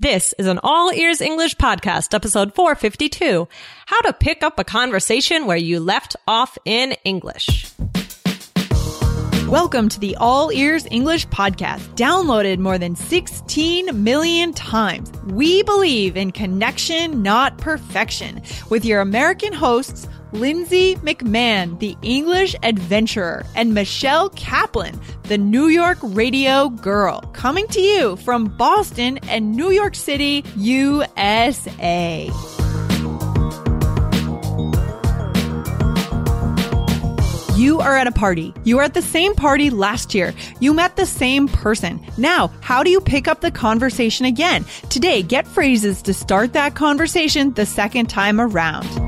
This is an All Ears English podcast, episode 452 How to Pick Up a Conversation Where You Left Off in English. Welcome to the All Ears English podcast, downloaded more than 16 million times. We believe in connection, not perfection, with your American hosts, Lindsay McMahon, the English adventurer, and Michelle Kaplan, the New York radio girl, coming to you from Boston and New York City, USA. You are at a party. You were at the same party last year. You met the same person. Now, how do you pick up the conversation again? Today, get phrases to start that conversation the second time around.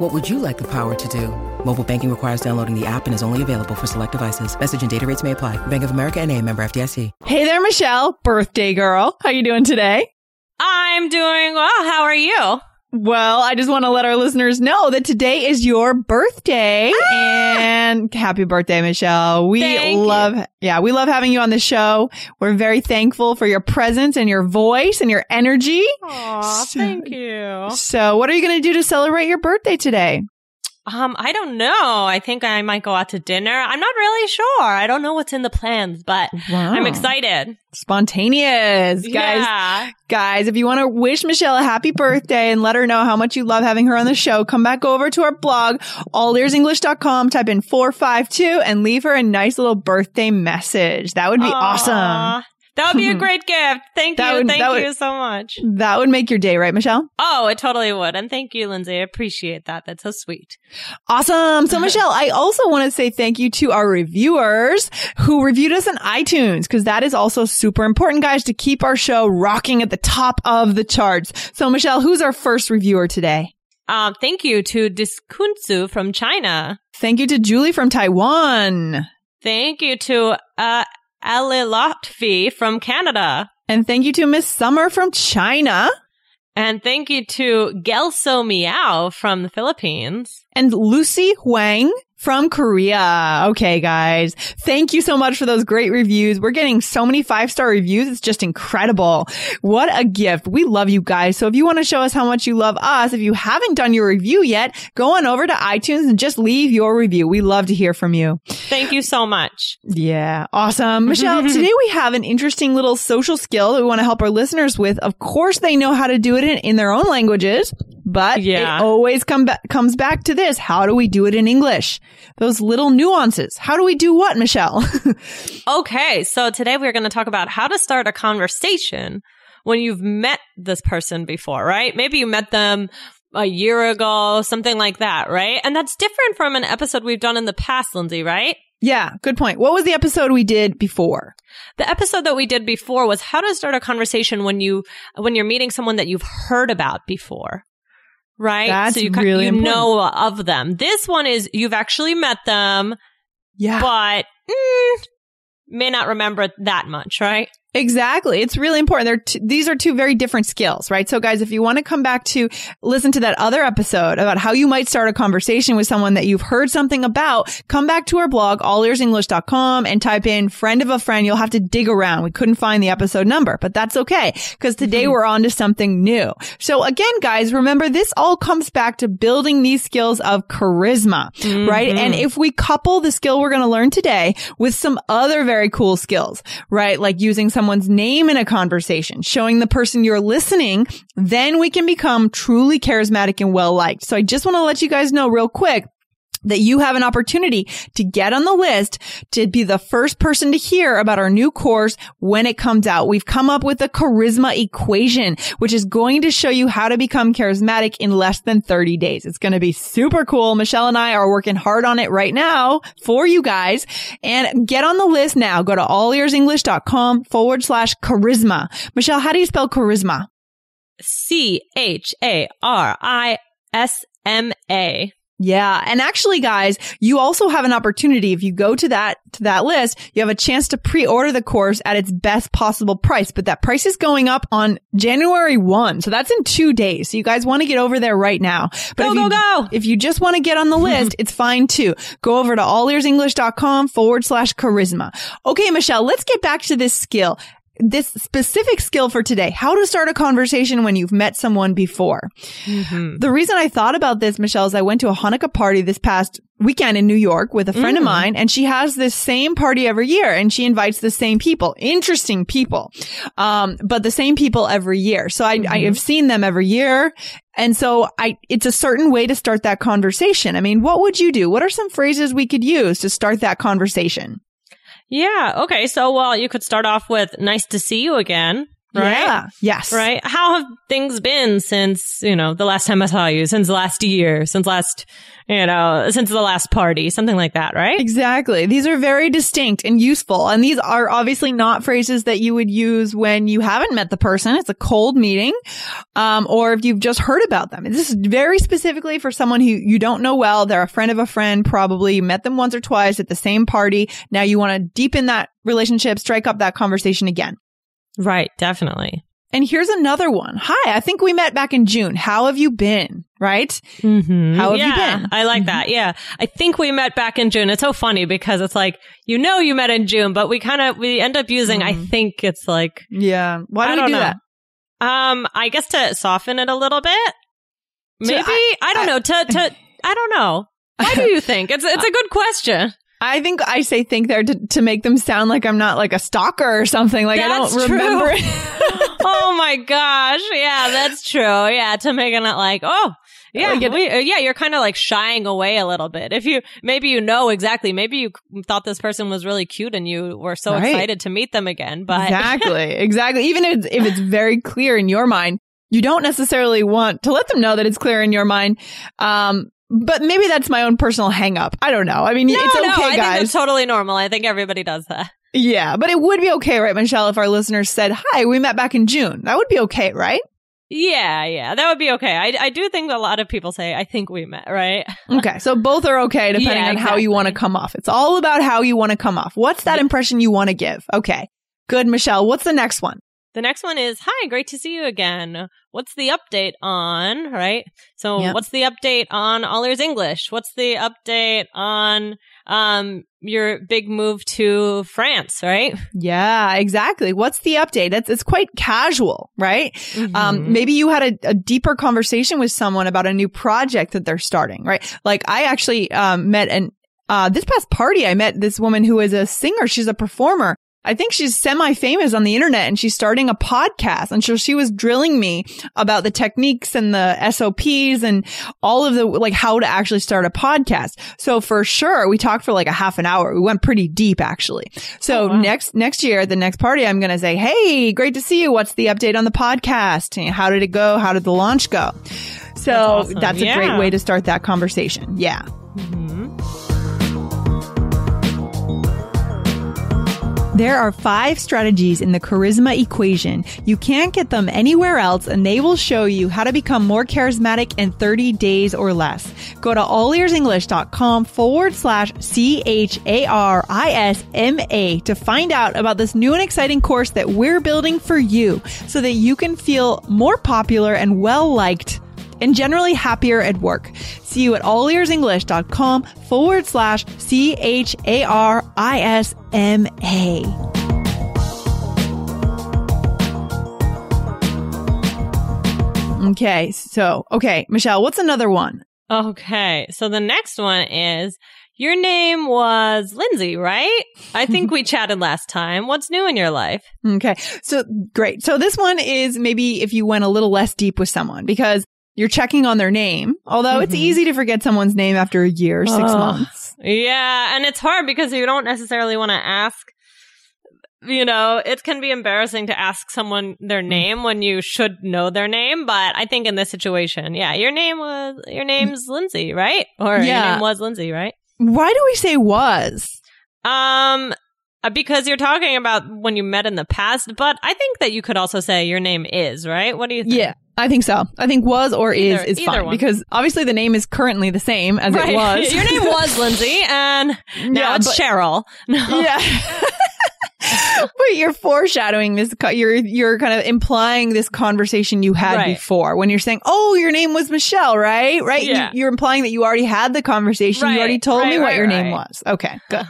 What would you like the power to do? Mobile banking requires downloading the app and is only available for select devices. Message and data rates may apply. Bank of America and a member FDIC. Hey there, Michelle, birthday girl. How you doing today? I'm doing well. How are you? Well, I just want to let our listeners know that today is your birthday Ah! and happy birthday, Michelle. We Thank you. love, yeah, we love having you on the show. We're very thankful for your presence and your voice and your energy. Aw, So- thank you. So what are you going to do to celebrate your birthday today? Um, I don't know. I think I might go out to dinner. I'm not really sure. I don't know what's in the plans, but Wow. I'm excited. Spontaneous. Guys, Yeah. guys, if you want to wish Michelle a happy birthday and let her know how much you love having her on the show, come back over to our blog, allearsenglish.com, type in 452 and leave her a nice little birthday message. That would be Aw. awesome. That would be a great gift. Thank That you. would- thank you would- so much. That would make your day, right, Michelle? Oh, it totally would. And thank you, Lindsay. I appreciate that. That's so sweet. Awesome. So, Michelle, I also want to say thank you to our reviewers who reviewed us on iTunes because that is also super important, guys, to keep our show rocking at the top of the charts. So, Michelle, who's our first reviewer today? Um, thank you to Diskunzu from China. Thank you to Julie from Taiwan. Thank you to uh, Alilotfi from Canada. And thank you to Miss Summer from China And thank you to Gelso Miao from the Philippines. and Lucy Huang from Korea. Okay, guys. Thank you so much for those great reviews. We're getting so many five star reviews. It's just incredible. What a gift. We love you guys. So if you want to show us how much you love us, if you haven't done your review yet, go on over to iTunes and just leave your review. We love to hear from you. Thank you so much. Yeah. Awesome. Michelle, today we have an interesting little social skill that we want to help our listeners with. Of course, they know how to do it in, in their own languages, but Yeah. it always come ba- comes back to this. How do we do it in English? Those little nuances. How do we do what, Michelle? Okay, so today we're going to talk about how to start a conversation when you've met this person before, right? Maybe you met them a year ago, something like that, right? And that's different from an episode we've done in the past, Lindsay, right? yeah. Good point. What was the episode we did before? The episode that we did before was how to start a conversation when you when you're meeting someone that you've heard about before. Right? That's so you, really you important. know of them. This one is you've actually met them, Yeah. but mm, may not remember that much, right? Exactly. It's really important. They're t- these are two very different skills, right? So guys, if you want to come back to listen to that other episode about how you might start a conversation with someone that you've heard something about, come back to our blog, allearsenglish.com and type in friend of a friend. You'll have to dig around. We couldn't find the episode number, but that's okay because today mm-hmm. we're on to something new. So again, guys, remember this all comes back to building these skills of charisma, right? Mm-hmm. And if we couple the skill we're going to learn today with some other very cool skills, right? Like using someone's name in a conversation, showing the person you're listening, then we can become truly charismatic and well liked. So I just want to let you guys know real quick that you have an opportunity to get on the list to be the first person to hear about our new course when it comes out. We've come up with a charisma equation, which is going to show you how to become charismatic in less than 30 days. It's going to be super cool. Michelle and I are working hard on it right now for you guys and get on the list now. Go to allearsenglish.com forward slash charisma. Michelle, how do you spell charisma? C H A R I S M A. Yeah. And actually, guys, you also have an opportunity. If you go to that, to that list, you have a chance to pre-order the course at its best possible price, but that price is going up on January 1. So that's in two days. So you guys want to get over there right now. But Go, if go, you, go. If you just want to get on the list, it's fine too. Go over to allearsenglish.com forward slash charisma. Okay, Michelle, let's get back to this skill this specific skill for today, how to start a conversation when you've met someone before. Mm-hmm. The reason I thought about this, Michelle, is I went to a Hanukkah party this past weekend in New York with a friend of mm. mine and she has this same party every year and she invites the same people, interesting people. Um, but the same people every year. So I, I mm-hmm. have seen them every year. And so I, it's a certain way to start that conversation. I mean, what would you do? What are some phrases we could use to start that conversation? Yeah. Okay. So, well, you could start off with nice to see you again. Right. Yeah. Yes. Right. How have things been since, you know, the last time I saw you, since last year, since last, you know, since the last party, something like that, right? Exactly. These are very distinct and useful. And these are obviously not phrases that you would use when you haven't met the person. It's a cold meeting. Um, or if you've just heard about them. This is very specifically for someone who you don't know well. They're a friend of a friend, probably You met them once or twice at the same party. Now you want to deepen that relationship, strike up that conversation again. Right. Definitely. And here's another one. Hi, I think we met back in June. How have you been? Right? Mm-hmm. How have yeah, you been? I like that. Yeah. I think we met back in June. It's so funny because it's like, you know, you met in June, but we kind of, we end up using, I think it's like, Yeah. Why do I we do know. that? Um, I guess to soften it a little bit. Maybe I- I, don't I- know. To to I don't know. Why do you think? It's it's a good question. I think I say think there to, to make them sound like I'm not like a stalker or something. Like I don't remember. oh my gosh! Yeah, that's true. Yeah, to make it not like oh. Yeah, Like it- we, uh, yeah, you're kind of like shying away a little bit. If you maybe you know exactly, maybe you thought this person was really cute and you were so Right. excited to meet them again, but exactly. Exactly. Even if it's, if it's very clear in your mind, you don't necessarily want to let them know that it's clear in your mind. Um, but maybe that's my own personal hang up. I don't know. I mean, no, it's okay, no, I think guys. that's totally normal. I think everybody does that. yeah, but it would be okay, right, Michelle, if our listeners said, hi, we met back in June. That would be okay, right? Yeah, yeah, that would be okay. I, I do think a lot of people say, I think we met, right? Okay. So both are okay depending Yeah, on how you want to come off. It's all about how you want to come off. What's that impression you want to give? Okay. Good, Michelle. What's the next one? The next one is, hi, great to see you again. What's the update on, right? So Yep. what's the update on All Ears English? What's the update on, um, your big move to France, right? Yeah, exactly. What's the update? It's, it's quite casual, right? Mm-hmm. Um, maybe you had a, a deeper conversation with someone about a new project that they're starting, right? Like I actually, um, met an, uh, this past party, I met this woman who is a singer. She's a performer. I think she's semi-famous on the internet and she's starting a podcast. And so she was drilling me about the techniques and the SOPs and all of the, like how to actually start a podcast. So for sure, we talked for like a half an hour. We went pretty deep actually. So Oh, wow. next, next year, at the next party, I'm going to say, Hey, great to see you. What's the update on the podcast? How did it go? How did the launch go? So That's that's, awesome. a great way to start that conversation. Yeah. Mm-hmm. There are five strategies in the charisma equation. You can't get them anywhere else and they will show you how to become more charismatic in 30 days or less. Go to allearsenglish.com forward slash C-H-A-R-I-S-M-A to find out about this new and exciting course that we're building for you so that you can feel more popular and well liked and generally happier at work. See you at allearsenglish.com forward slash C H A R I S M A. Okay, so, okay, Michelle, what's another one? Okay. So the next one is, your name was Lindsay, right? I think we chatted last time. What's new in your life? Okay, so great. So this one is maybe if you went a little less deep with someone because you're checking on their name, although it's Mhm. easy to forget someone's name after a year, six Ugh. months. Yeah, and it's hard because you don't necessarily want to ask. You know, it can be embarrassing to ask someone their name when you should know their name, but I think in this situation, yeah, your name was your name's Lindsay, right? Or your name was Lindsay, right? Why do we say was? Um uh, because you're talking about when you met in the past, but I think that you could also say your name is, right? What do you think? Yeah. I think so. I think was or Either- is is either fine one. because obviously the name is currently the same as it was. Your name was Lindsay, and now Yeah, it's but- Cheryl. No. yeah. but you're foreshadowing this. co- You're you're kind of implying this conversation you had Right. before when you're saying, "Oh, your name was Michelle, right? Right? You- Yeah. you're implying that you already had the conversation. Right, You already told right, me what right, your name right. was. Okay, good.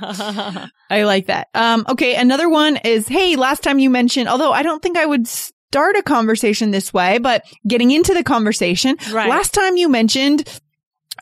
I like that. Um, okay, another one is, hey, last time you mentioned, although I don't think I would start a conversation this way, but getting into the conversation. Right. Last time you mentioned,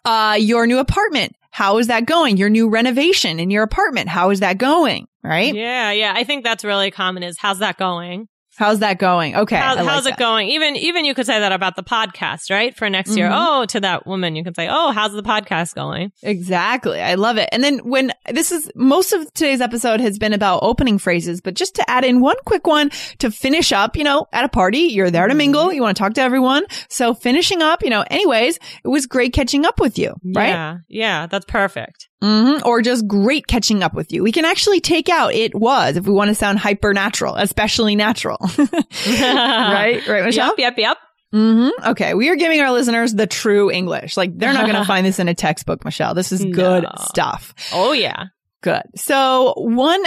uh, your new apartment. How is that going? Your new renovation in your apartment. How is that going? Right? yeah, yeah. I think that's really common. Is how's that going? How's that going? Okay. How, like how's it that. going? Even even you could say that about the podcast, right? For next year. Mhm. Oh, to that woman, you can say, "Oh, how's the podcast going?" Exactly. I love it. And then when this is most of today's episode has been about opening phrases, but just to add in one quick one to finish up, you know, at a party, you're there to mingle, you want to talk to everyone. So finishing up, you know, anyways, it was great catching up with you, right? Yeah, yeah. That's perfect. hmm Or just great catching up with you. We can actually take out it was if we want to sound hyper natural, especially natural. right? Right, Michelle? Yep, yep, yep. hmm Okay. We are giving our listeners the true English. Like they're not going to find this in a textbook, Michelle. This is good No. stuff. Oh yeah. Good. So one,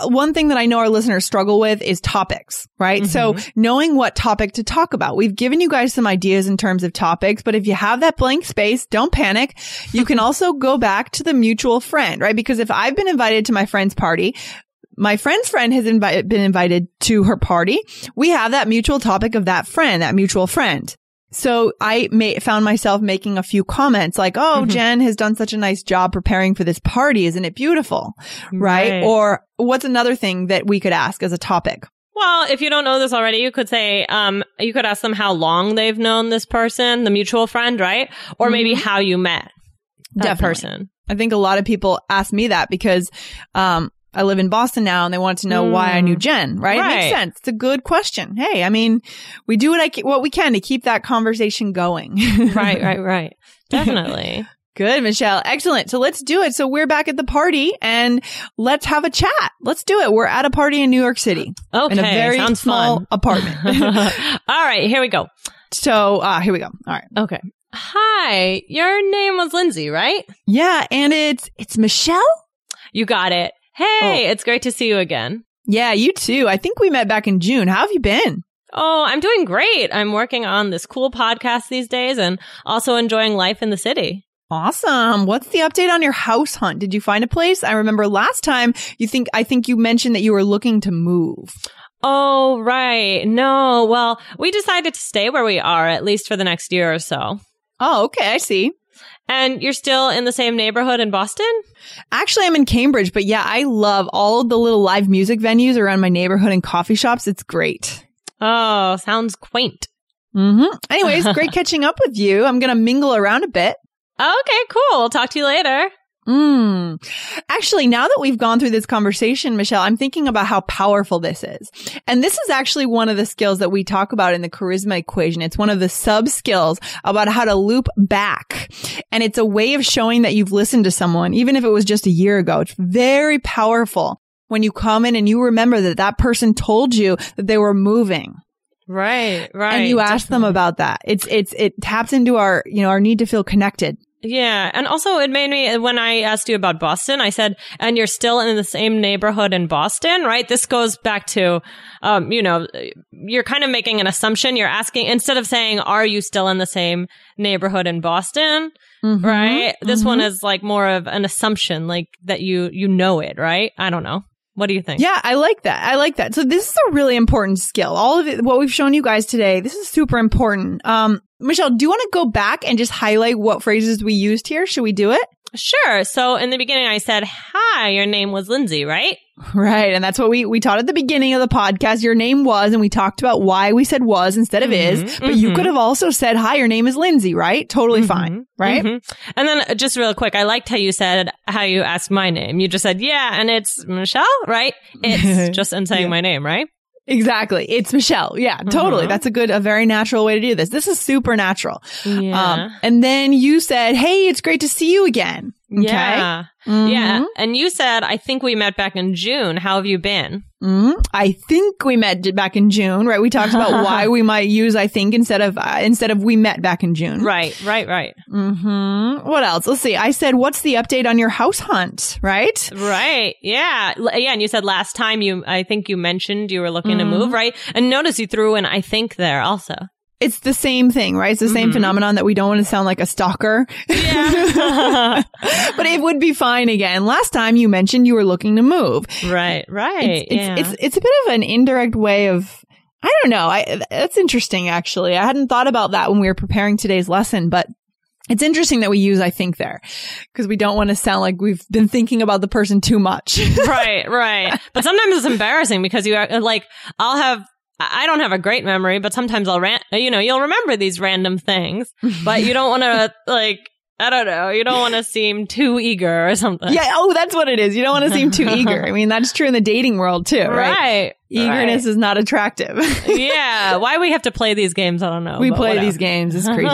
one thing that I know our listeners struggle with is topics, right? So knowing what topic to talk about. We've given you guys some ideas in terms of topics, but if you have that blank space, don't panic. You can also go back to the mutual friend, right? Because if I've been invited to my friend's party, my friend's friend has invi- been invited to her party. We have that mutual topic of that friend, that mutual friend. So I may, found myself making a few comments like, Oh, Mhm. Jen has done such a nice job preparing for this party. Isn't it beautiful? Right. Right. Or what's another thing that we could ask as a topic? Well, if you don't know this already, you could say, um, you could ask them how long they've known this person, the mutual friend, right? Or maybe how you met that Definitely. person. I think a lot of people ask me that because, um, I live in Boston now and they want to know why I knew Mm. Jen, right? It makes sense. It's a good question. Hey, I mean, we do what I, what we can to keep that conversation going. right, right, right. Definitely. Good, Michelle. Excellent. So let's do it. So we're back at the party and let's have a chat. Let's do it. We're at a party in New York City Okay. in a very sounds small fun. apartment. All right, here we go. so, uh, here we go. All right. Okay. Hi, your name was Lindsay, right? Yeah. And it's, it's Michelle. You got it. Oh. Hey, it's great to see you again. Yeah, you too. I think we met back in June. How have you been? Oh, I'm doing great. I'm working on this cool podcast these days and also enjoying life in the city. Awesome. What's the update on your house hunt? Did you find a place? I remember last time you think, I think you mentioned that you were looking to move. Oh, right. No, well, we decided to stay where we are, at least for the next year or so. Oh, okay. I see. And you're still in the same neighborhood in Boston? Actually, I'm in Cambridge, but yeah, I love all the little live music venues around my neighborhood and coffee shops. It's great. Oh, sounds quaint. Mm-hmm. Anyways, great catching up with you. I'm going to mingle around a bit. Okay, cool. We'll talk to you later. Mm. Actually, now that we've gone through this conversation, Michelle, I'm thinking about how powerful this is. And this is actually one of the skills that we talk about in the charisma equation. It's one of the sub skills about how to loop back. And it's a way of showing that you've listened to someone, even if it was just a year ago. It's very powerful when you come in and you remember that that person told you that they were moving Right, right. and you ask them about that. It's, it's, it taps into our, you know, our need to feel connected. Yeah. And also it made me, when I asked you about Boston, I said, and you're still in the same neighborhood in Boston, right? This goes back to, um, you know, you're kind of making an assumption. You're asking, instead of saying, are you still in the same neighborhood in Boston? Mhm. Right? This one Mhm. is like more of an assumption, like that you, you know it, right? I don't know. What do you think? Yeah, I like that. I like that. So this is a really important skill. All of it, what we've shown you guys today, this is super important. Um, Michelle, do you want to go back and just highlight what phrases we used here? Should we do it? Sure. So in the beginning, I said, hi, your name was Lindsay, right? Right. And that's what we, we taught at the beginning of the podcast. Your name was, and we talked about why we said was instead of Mhm, is, but you mhm. could have also said, hi, your name is Lindsay, right? Totally Mhm, fine. Right. mhm. And then uh, just real quick, I liked how you said how you asked my name. You just said, yeah, and it's Michelle, right? It's just in saying Yeah. my name, right? Exactly. It's Michelle. Yeah, totally. Mhm. That's a good, a very natural way to do this. This is super natural. Yeah. Um, and then you said, Hey, it's great to see you again. Okay. Yeah. Mhm. Yeah. And you said, I think we met back in June. How have you been? Mhm. I think we met back in June, right? We talked about why we might use I think instead of uh, instead of we met back in June. Right, right, right. hmm What else? Let's see. I said, "What's the update on your house hunt?" Right? Right. Yeah. L- Yeah. And you said last time you, I think you mentioned you were looking to Mhm. move, right? And notice you threw in, I think there also. It's the same thing, right? It's the same Mhm. phenomenon that we don't want to sound like a stalker. Yeah. but it would be fine again. Last time you mentioned you were looking to move. right, right. It's, it's, yeah. it's, it's a bit of an indirect way of, I don't know. I, that's interesting, actually. I hadn't thought about that when we were preparing today's lesson, but it's interesting that we use I think there because we don't want to sound like we've been thinking about the person too much. right, right. But sometimes it's embarrassing because you are like, I'll have, I don't have a great memory, but sometimes I'll ran, you know, you'll remember these random things, but you don't want to like, I don't know, you don't want to seem too eager or something. yeah. Oh, that's what it is. You don't want to seem too eager. I mean, that's true in the dating world too, right? Right. Eagerness is not attractive. yeah. Why we have to play these games, I don't know. we play whatever. these games. It's crazy.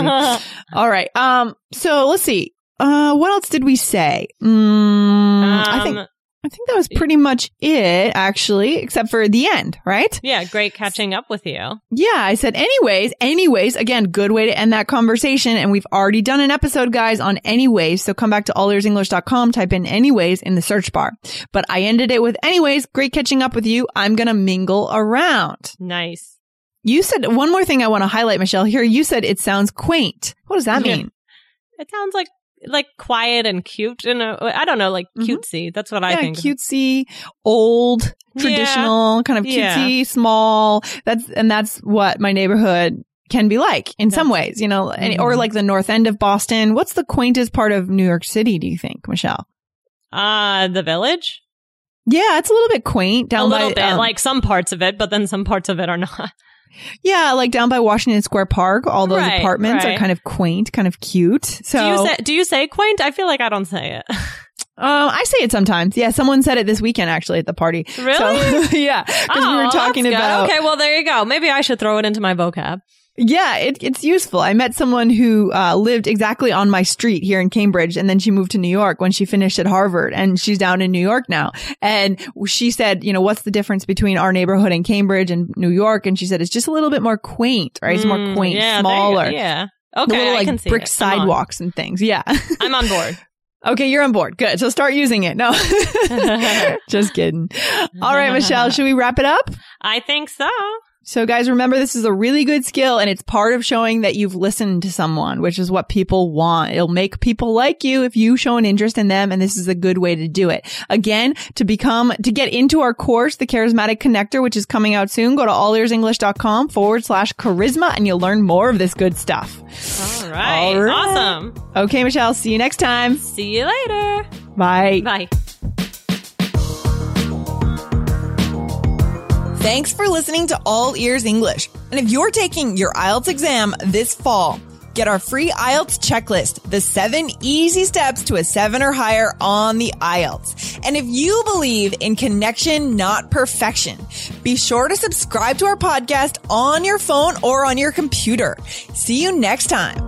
All right. Um. So let's see. Uh. What else did we say? Mm, I think Um, I think that was pretty much it, actually, except for the end, right? yeah, great catching up with you. Yeah, I said, anyways, anyways, again, good way to end that conversation. And we've already done an episode, guys, on anyways. So come back to allearsenglish.com, type in anyways in the search bar. But I ended it with anyways, great catching up with you. I'm going to mingle around. Nice. You said one more thing I want to highlight, Michelle. Here, you said it sounds quaint. What does that Yeah. mean? It sounds like like quiet and cute and I don't know, like Mhm. cutesy. That's what I think. cutesy, old, Yeah. traditional, kind of Yeah. cutesy, small. That's and that's what my neighborhood can be like in some ways, you know, and, or like the north end of Boston. What's the quaintest part of New York City? Do you think, Michelle? Uh the village. Yeah, it's a little bit quaint down a little by bit, um, like some parts of it, but then some parts of it are not. Yeah, like down by Washington Square Park. All those Right, apartments are kind of quaint, kind of cute. So do you say do you say quaint? I feel like I don't say it. Um, I say it sometimes. Yeah, someone said it this weekend actually at the party. Really? So, yeah, because we Oh, were talking about. Okay, well there you go. Maybe I should throw it into my vocab. Yeah, it, it's useful. I met someone who uh, lived exactly on my street here in Cambridge, and then she moved to New York when she finished at Harvard, and she's down in New York now. And she said, you know, what's the difference between our neighborhood in Cambridge and New York? And she said it's just a little bit more quaint, right? It's more Mm, quaint, yeah, there you go. smaller. Yeah. The Okay, little I like can see brick it. I'm on. sidewalks and things. Yeah. I'm on board. okay, you're on board. Good. So start using it. No, just kidding. All right, Michelle, should we wrap it up? I think so. So guys, remember this is a really good skill and it's part of showing that you've listened to someone, which is what people want. It'll make people like you if you show an interest in them. And this is a good way to do it. Again, to become, to get into our course, the charismatic connector, which is coming out soon, go to allearsenglish.com forward slash charisma and you'll learn more of this good stuff. All right. All right. Awesome. Okay, Michelle, see you next time. See you later. Bye. Bye. Thanks for listening to All Ears English. And if you're taking your IELTS exam this fall, get our free IELTS checklist, the seven easy steps to a seven or higher on the IELTS. And if you believe in connection, not perfection, be sure to subscribe to our podcast on your phone or on your computer. See you next time.